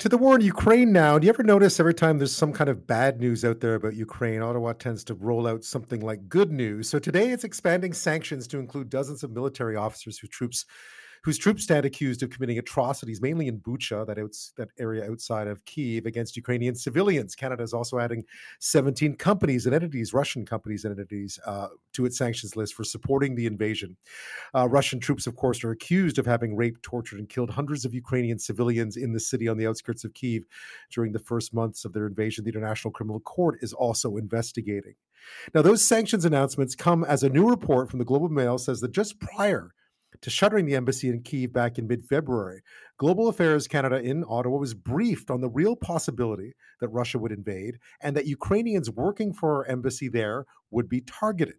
To the war in Ukraine now. Do you ever notice every time there's some kind of bad news out there about Ukraine, Ottawa tends to roll out something like good news? So today it's expanding sanctions to include dozens of military officers whose troops whose troops stand accused of committing atrocities, mainly in Bucha, that outs, that area outside of Kiev, against Ukrainian civilians. Canada is also adding 17 companies and entities, Russian companies and entities, uh, to its sanctions list for supporting the invasion. Uh, Russian troops, of course, are accused of having raped, tortured, and killed hundreds of Ukrainian civilians in the city on the outskirts of Kiev during the first months of their invasion. The International Criminal Court is also investigating. Now, those sanctions announcements come as a new report from the Globe and Mail says that just prior to shuttering the embassy in Kiev back in mid February, Global Affairs Canada in Ottawa was briefed on the real possibility that Russia would invade and that Ukrainians working for our embassy there would be targeted.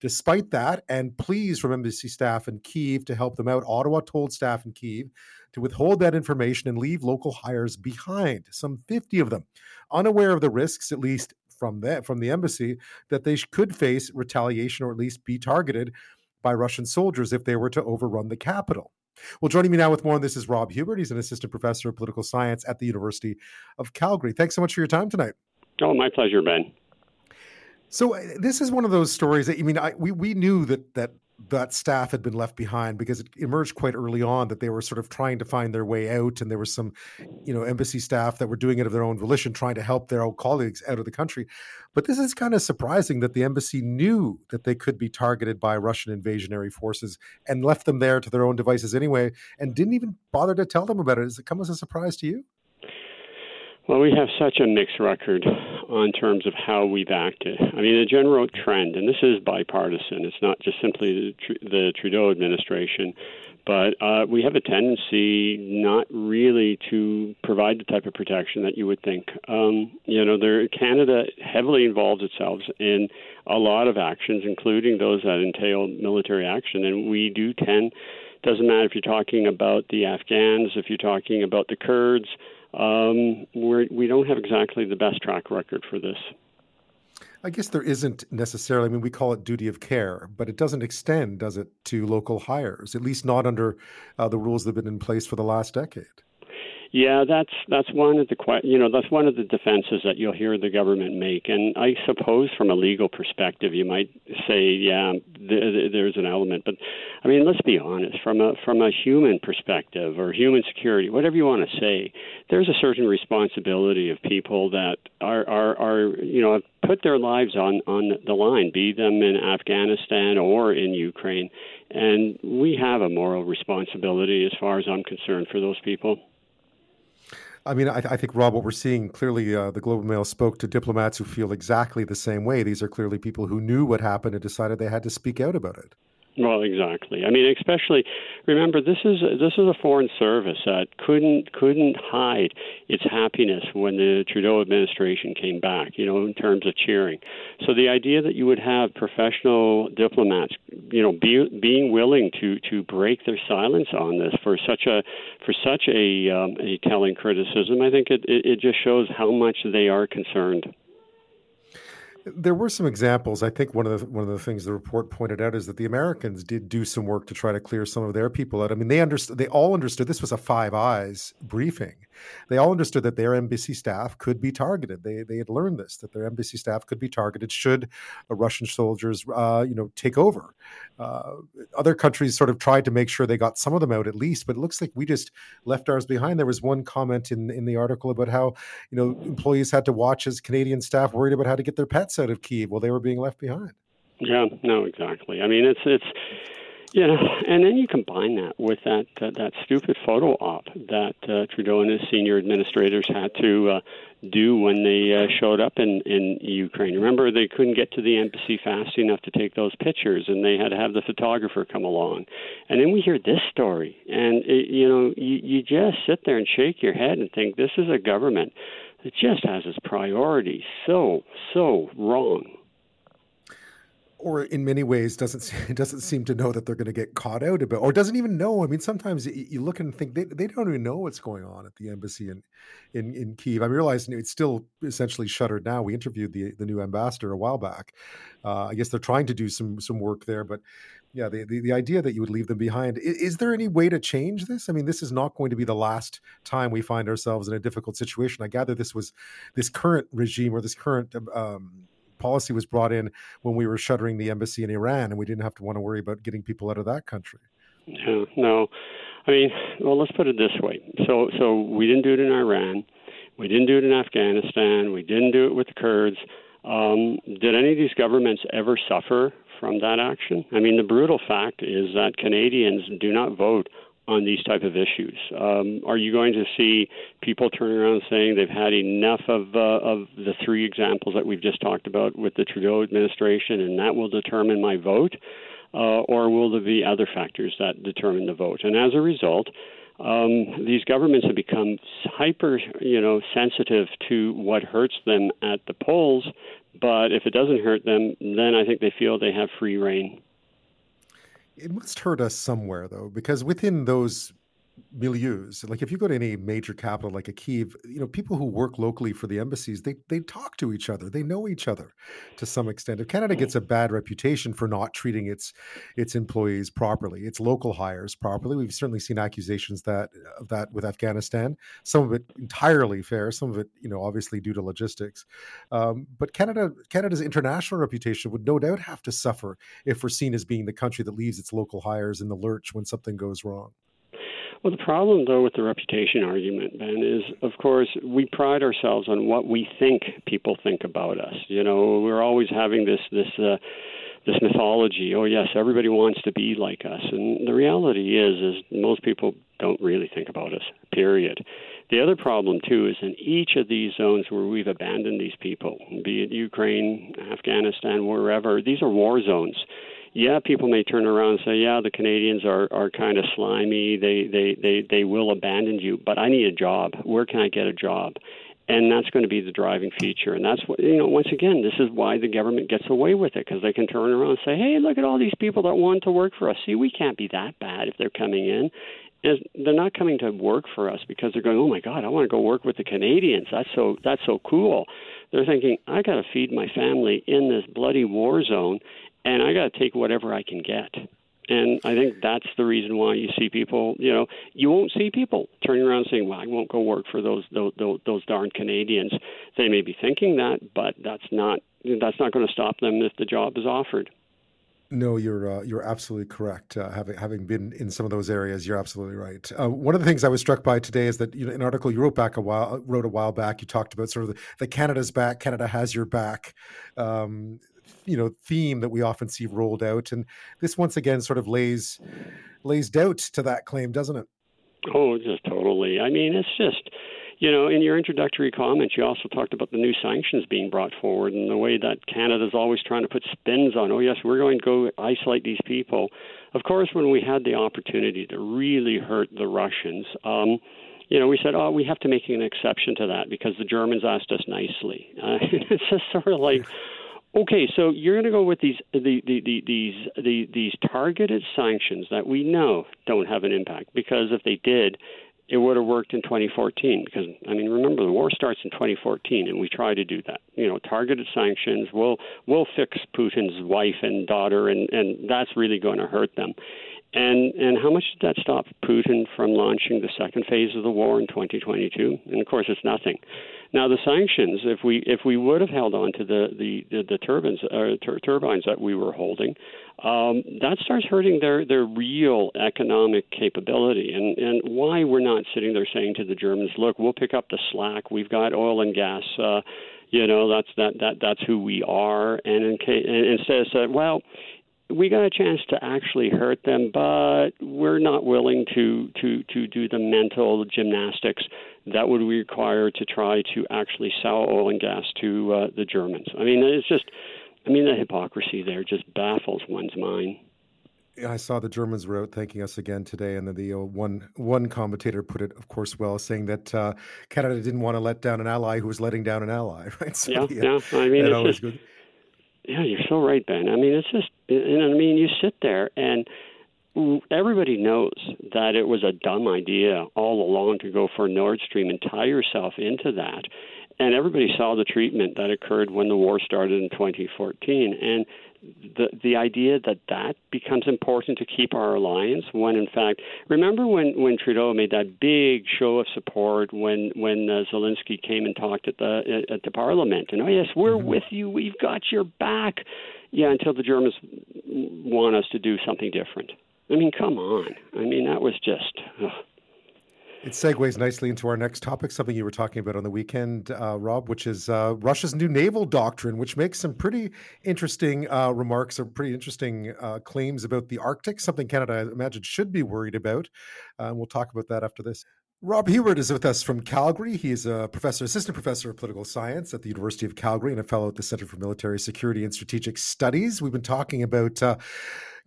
Despite that, and pleas from embassy staff in Kiev to help them out, Ottawa told staff in Kiev to withhold that information and leave local hires behind, some 50 of them, unaware of the risks, at least from the, from the embassy, that they could face retaliation or at least be targeted by Russian soldiers if they were to overrun the capital. Well, joining me now with more on this is Rob Huebert. He's an assistant professor of political science at the University of Calgary. Thanks so much for your time tonight. Oh, my pleasure, Ben. So uh, this is one of those stories that I mean, I, we we knew that that that staff had been left behind because it emerged quite early on that they were sort of trying to find their way out and there was some you know embassy staff that were doing it of their own volition trying to help their old colleagues out of the country. But this is kind of surprising that the embassy knew that they could be targeted by russian invasionary forces and left them there to their own devices anyway and didn't even bother to tell them about it. Does it come as a surprise to you well, we have such a mixed record on terms of how we've acted. I mean, the general trend, and this is bipartisan, it's not just simply the, Trudeau administration, but uh, we have a tendency not really to provide the type of protection that you would think. Um, you know, there, Canada heavily involves itself in a lot of actions, including those that entail military action, and we do tend. Doesn't matter if you're talking about the Afghans, if you're talking about the Kurds um, we're, we don't have exactly the best track record for this. I guess there isn't necessarily. I mean, we call it duty of care, but it doesn't extend, does it, to local hires? At least not under uh, the rules that have been in place for the last decade. Yeah, that's that's one of the you know that's one of the defenses that you'll hear the government make, and I suppose from a legal perspective, you might say, yeah, th- there's an element, but I mean, let's be honest, from a from a human perspective or human security, whatever you want to say, there's a certain responsibility of people that are are are you know put their lives on on the line, be them in Afghanistan or in Ukraine, and we have a moral responsibility, as far as I'm concerned, for those people. I mean, I, I, think, Rob, what we're seeing clearly, uh, the Globe and Mail spoke to diplomats who feel exactly the same way. These are clearly people who knew what happened and decided they had to speak out about it. Well, exactly. I mean, especially remember this is this is a foreign service that couldn't couldn't hide its happiness when the Trudeau administration came back. You know, in terms of cheering. So the idea that you would have professional diplomats, you know, be, being willing to to break their silence on this for such a for such a um, a telling criticism, I think it, it it just shows how much they are concerned. There were some examples. I think one of the one of the things the report pointed out is that the Americans did do some work to try to clear some of their people out. I mean, they understood. They all understood this was a Five Eyes briefing. They all understood that their embassy staff could be targeted. They they had learned this that their embassy staff could be targeted should Russian soldiers, uh, you know, take over. Uh, other countries sort of tried to make sure they got some of them out at least, but it looks like we just left ours behind. There was one comment in in the article about how you know employees had to watch as Canadian staff worried about how to get their pets out of Kiev while they were being left behind. Yeah, no, exactly. I mean, it's it's you know, and then you combine that with that uh, that stupid photo op that uh, Trudeau and his senior administrators had to uh, do when they uh, showed up in in Ukraine. Remember, they couldn't get to the embassy fast enough to take those pictures, and they had to have the photographer come along. And then we hear this story, and it, you know, you, you just sit there and shake your head and think this is a government that just has its priorities so so wrong or in many ways doesn't doesn't seem to know that they're going to get caught out about or doesn't even know i mean sometimes you look and think they, they don't even know what's going on at the embassy in in, in kiev i'm realizing it's still essentially shuttered now we interviewed the the new ambassador a while back uh, i guess they're trying to do some some work there but Yeah, the, the, the, idea that you would leave them behind. Is, is, there any way to change this? I mean, this is not going to be the last time we find ourselves in a difficult situation. I gather this was this current regime or this current um, policy was brought in when we were shuttering the embassy in Iran and we didn't have to want to worry about getting people out of that country. Yeah, no. I mean, well, let's put it this way. So, so we didn't do it in Iran. We didn't do it in Afghanistan. We didn't do it with the Kurds. Um, did any of these governments ever suffer from that action? I mean, the brutal fact is that Canadians do not vote on these type of issues. Um, are you going to see people turning around saying they've had enough of uh, of the three examples that we've just talked about with the Trudeau administration, and that will determine my vote? Uh, or will there be other factors that determine the vote? And as a result, um, these governments have become hyper, you know, sensitive to what hurts them at the polls. But if it doesn't hurt them, then I think they feel they have free rein. It must hurt us somewhere, though, because within those milieus. Like if you go to any major capital like a Kiev, you know, people who work locally for the embassies, they they talk to each other. They know each other to some extent. If Canada gets a bad reputation for not treating its its employees properly, its local hires properly, we've certainly seen accusations that of that with Afghanistan. Some of it entirely fair, some of it, you know, obviously due to logistics. Um, but Canada Canada's international reputation would no doubt have to suffer if we're seen as being the country that leaves its local hires in the lurch when something goes wrong. Well, the problem, though, with the reputation argument, Ben, is of course we pride ourselves on what we think people think about us. You know, we're always having this this uh, this mythology. Oh, yes, everybody wants to be like us, and the reality is, is most people don't really think about us. Period. The other problem too is in each of these zones where we've abandoned these people, be it Ukraine, Afghanistan, wherever. These are war zones yeah, people may turn around and say, yeah, the Canadians are, are kind of slimy. They, they, they, they will abandon you, but I need a job. Where can I get a job? And that's going to be the driving feature. And that's what, you know, once again, this is why the government gets away with it because they can turn around and say, hey, look at all these people that want to work for us. See, we can't be that bad if they're coming in. And they're not coming to work for us because they're going, oh my God, I want to go work with the Canadians. That's so that's so cool. They're thinking, I got to feed my family in this bloody war zone, and I got to take whatever I can get. And I think that's the reason why you see people, you know, you won't see people turning around saying, "Well, I won't go work for those those those, darn Canadians." They may be thinking that, but that's not that's not going to stop them if the job is offered. No, you're uh, you're absolutely correct. Uh, having having been in some of those areas, you're absolutely right. Uh, one of the things I was struck by today is that you know, an article you wrote back a while wrote a while back. You talked about sort of the, the Canada's back, Canada has your back. Um, you know theme that we often see rolled out and this once again sort of lays lays doubt to that claim doesn't it oh just totally i mean it's just you know, in your introductory comments, you also talked about the new sanctions being brought forward and the way that Canada's always trying to put spins on, oh, yes, we're going to go isolate these people. Of course, when we had the opportunity to really hurt the Russians, um, you know, we said, oh, we have to make an exception to that because the Germans asked us nicely. Uh, it's just sort of like, Okay, so you're going to go with these the, the, the, these the, these targeted sanctions that we know don't have an impact because if they did, it would have worked in 2014 because I mean remember the war starts in 2014 and we try to do that. You know targeted sanctions will will fix Putin's wife and daughter and and that's really going to hurt them and and how much did that stop Putin from launching the second phase of the war in 2022 and of course it's nothing now the sanctions, if we if we would have held on to the the the, the turbines uh, tur- turbines that we were holding, um, that starts hurting their their real economic capability. And and why we're not sitting there saying to the Germans, look, we'll pick up the slack. We've got oil and gas. Uh, you know that's that that that's who we are. And in case, and instead saying, well, we got a chance to actually hurt them, but we're not willing to to to do the mental gymnastics that would require to try to actually sell oil and gas to uh, the Germans. I mean, it's just, I mean, the hypocrisy there just baffles one's mind. I saw the Germans were out thanking us again today, and then the uh, one one commentator put it, of course, well, saying that uh, Canada didn't want to let down an ally who was letting down an ally, right? So, yeah, yeah, yeah. I mean, it's just, good. Yeah, you're so right, Ben. I mean, it's just, and I mean, you sit there and everybody knows that it was a dumb idea all along to go for Nord Stream and tie yourself into that. And everybody saw the treatment that occurred when the war started in 2014. And the the idea that that becomes important to keep our alliance when in fact remember when when Trudeau made that big show of support when when uh, Zelensky came and talked at the at the parliament? And oh yes we're mm-hmm. with you. We've got your back. Yeah until the Germans want us to do something different. I mean come on. I mean that was just ugh. It segues nicely into our next topic, something you were talking about on the weekend, uh, Rob, which is uh, Russia's new naval doctrine, which makes some pretty interesting uh, remarks or pretty interesting uh, claims about the Arctic, something Canada, I imagine, should be worried about. Uh, we'll talk about that after this. Rob Huebert is with us from Calgary. He is a professor, assistant professor of political science at the University of Calgary, and a fellow at the Center for Military Security and Strategic Studies. We've been talking about uh,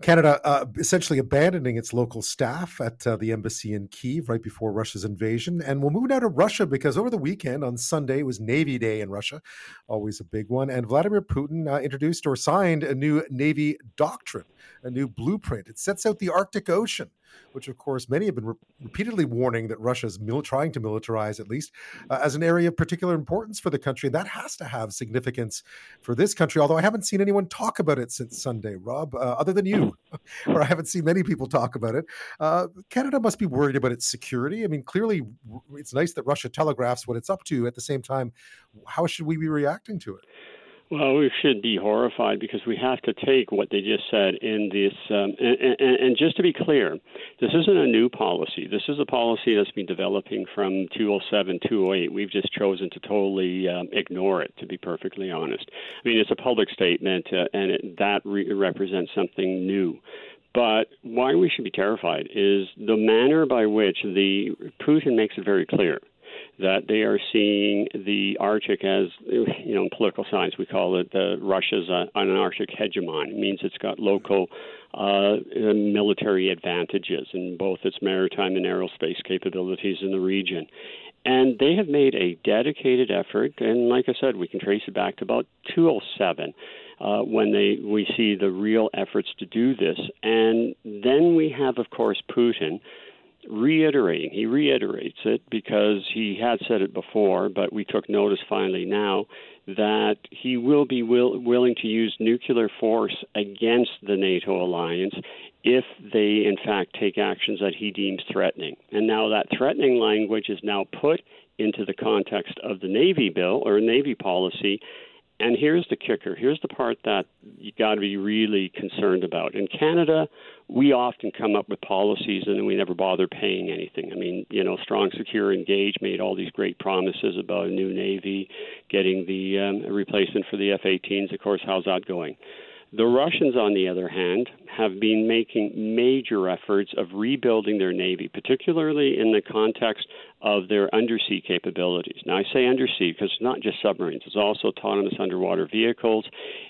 Canada uh, essentially abandoning its local staff at uh, the embassy in Kiev right before Russia's invasion. And we'll move now to Russia because over the weekend on Sunday was Navy Day in Russia, always a big one. And Vladimir Putin uh, introduced or signed a new Navy doctrine, a new blueprint. It sets out the Arctic Ocean which of course many have been re- repeatedly warning that Russia is mil- trying to militarize, at least uh, as an area of particular importance for the country. That has to have significance for this country. Although I haven't seen anyone talk about it since Sunday, Rob, uh, other than you, or I haven't seen many people talk about it. Uh, Canada must be worried about its security. I mean, clearly, it's nice that Russia telegraphs what it's up to. At the same time, how should we be reacting to it? Well, we should be horrified because we have to take what they just said in this. Um, and, and, and, just to be clear, this isn't a new policy. This is a policy that's been developing from 207, 208. We've just chosen to totally um, ignore it, to be perfectly honest. I mean, it's a public statement, uh, and it, that re- represents something new. But why we should be terrified is the manner by which the Putin makes it very clear that they are seeing the Arctic as, you know, in political science we call it the Russia's uh, an Arctic hegemon. It means it's got local uh, military advantages in both its maritime and aerospace capabilities in the region. And they have made a dedicated effort, and like I said, we can trace it back to about 207. Uh, when they we see the real efforts to do this, and then we have, of course, Putin, reiterating. He reiterates it because he had said it before, but we took notice finally now that he will be will, willing to use nuclear force against the NATO alliance if they, in fact, take actions that he deems threatening. And now that threatening language is now put into the context of the Navy bill or Navy policy. And here's the kicker. Here's the part that you've got to be really concerned about. In Canada, we often come up with policies and we never bother paying anything. I mean, you know, Strong, Secure, Engage made all these great promises about a new Navy, getting the um, replacement for the F 18s. Of course, how's that going? The Russians, on the other hand, have been making major efforts of rebuilding their navy, particularly in the context of their undersea capabilities. Now, I say undersea because it's not just submarines, it's also autonomous underwater vehicles.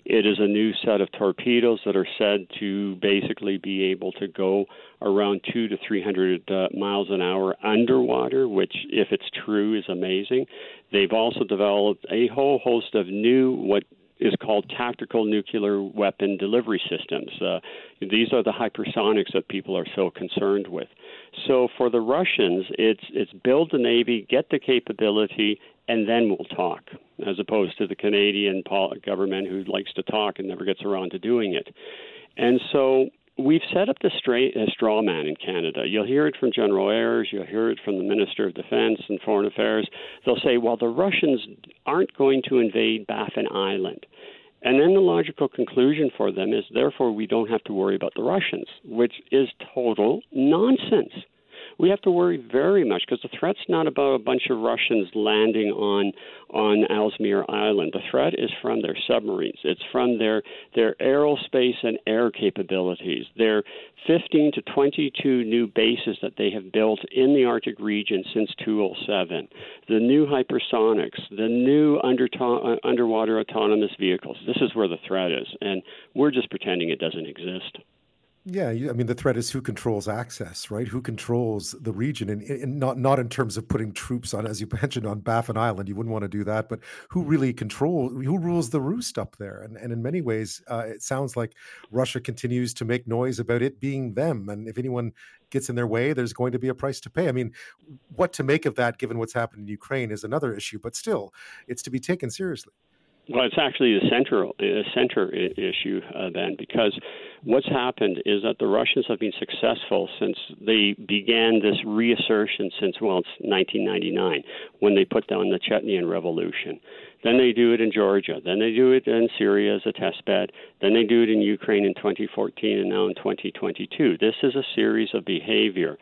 It is a new set of torpedoes that are said to basically be able to go around two to 300 uh, miles an hour underwater, which, if it's true, is amazing. They've also developed a whole host of new, what is called tactical nuclear weapon delivery systems. Uh, these are the hypersonics that people are so concerned with. So for the Russians, it's it's build the navy, get the capability, and then we'll talk, as opposed to the Canadian government who likes to talk and never gets around to doing it. And so we've set up the straight, straw man in Canada. You'll hear it from General Ayres, you'll hear it from the Minister of Defense and Foreign Affairs. They'll say, well, the Russians aren't going to invade Baffin Island. And then the logical conclusion for them is, therefore, we don't have to worry about the Russians, which is total nonsense we have to worry very much because the threat's not about a bunch of Russians landing on on Ellesmere Island. The threat is from their submarines. It's from their their aerospace and air capabilities. Their 15 to 22 new bases that they have built in the Arctic region since 2007. The new hypersonics, the new under, uh, underwater autonomous vehicles. This is where the threat is, and we're just pretending it doesn't exist. Yeah, I mean the threat is who controls access, right? Who controls the region, and, and, not not in terms of putting troops on, as you mentioned, on Baffin Island. You wouldn't want to do that, but who really controls? Who rules the roost up there? And and in many ways, uh, it sounds like Russia continues to make noise about it being them, and if anyone gets in their way, there's going to be a price to pay. I mean, what to make of that, given what's happened in Ukraine, is another issue, but still, it's to be taken seriously. Well, it's actually a central a center issue, uh, Ben, because what's happened is that the Russians have been successful since they began this reassertion since well, it's 1999 when they put down the Chechenian revolution. Then they do it in Georgia. Then they do it in Syria as a test bed. Then they do it in Ukraine in 2014 and now in 2022. This is a series of behavior.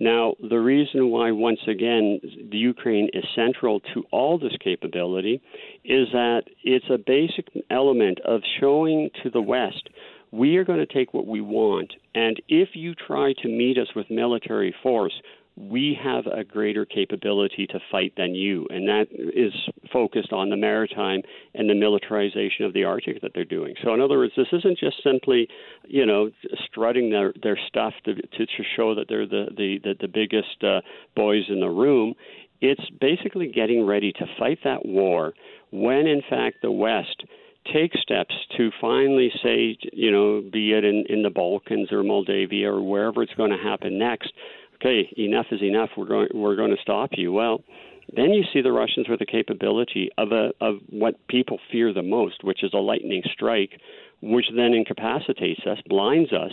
Now, the reason why, once again, the Ukraine is central to all this capability is that it's a basic element of showing to the West we are going to take what we want, and if you try to meet us with military force, we have a greater capability to fight than you. And that is focused on the maritime and the militarization of the Arctic that they're doing. So, in other words, this isn't just simply, you know, strutting their, their stuff to, to, to show that they're the, the, the, the biggest uh, boys in the room. It's basically getting ready to fight that war when, in fact, the West take steps to finally say, you know, be it in, in the Balkans or Moldavia or wherever it's going to happen next, okay, enough is enough. We're going we're going to stop you. Well, then you see the Russians with the capability of a of what people fear the most, which is a lightning strike, which then incapacitates us, blinds us,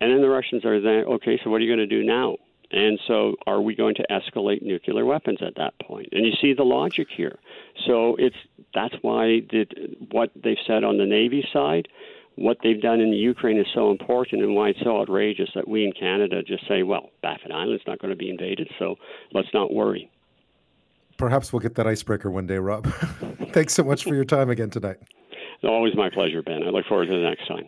and then the Russians are then okay. So what are you going to do now? And so, are we going to escalate nuclear weapons at that point? And you see the logic here. So it's that's why the, what they've said on the Navy side what they've done in the Ukraine is so important and why it's so outrageous that we in Canada just say, well, Baffin Island's not going to be invaded, so let's not worry. Perhaps we'll get that icebreaker one day, Rob. Thanks so much for your time again tonight. Always my pleasure, Ben. I look forward to the next time.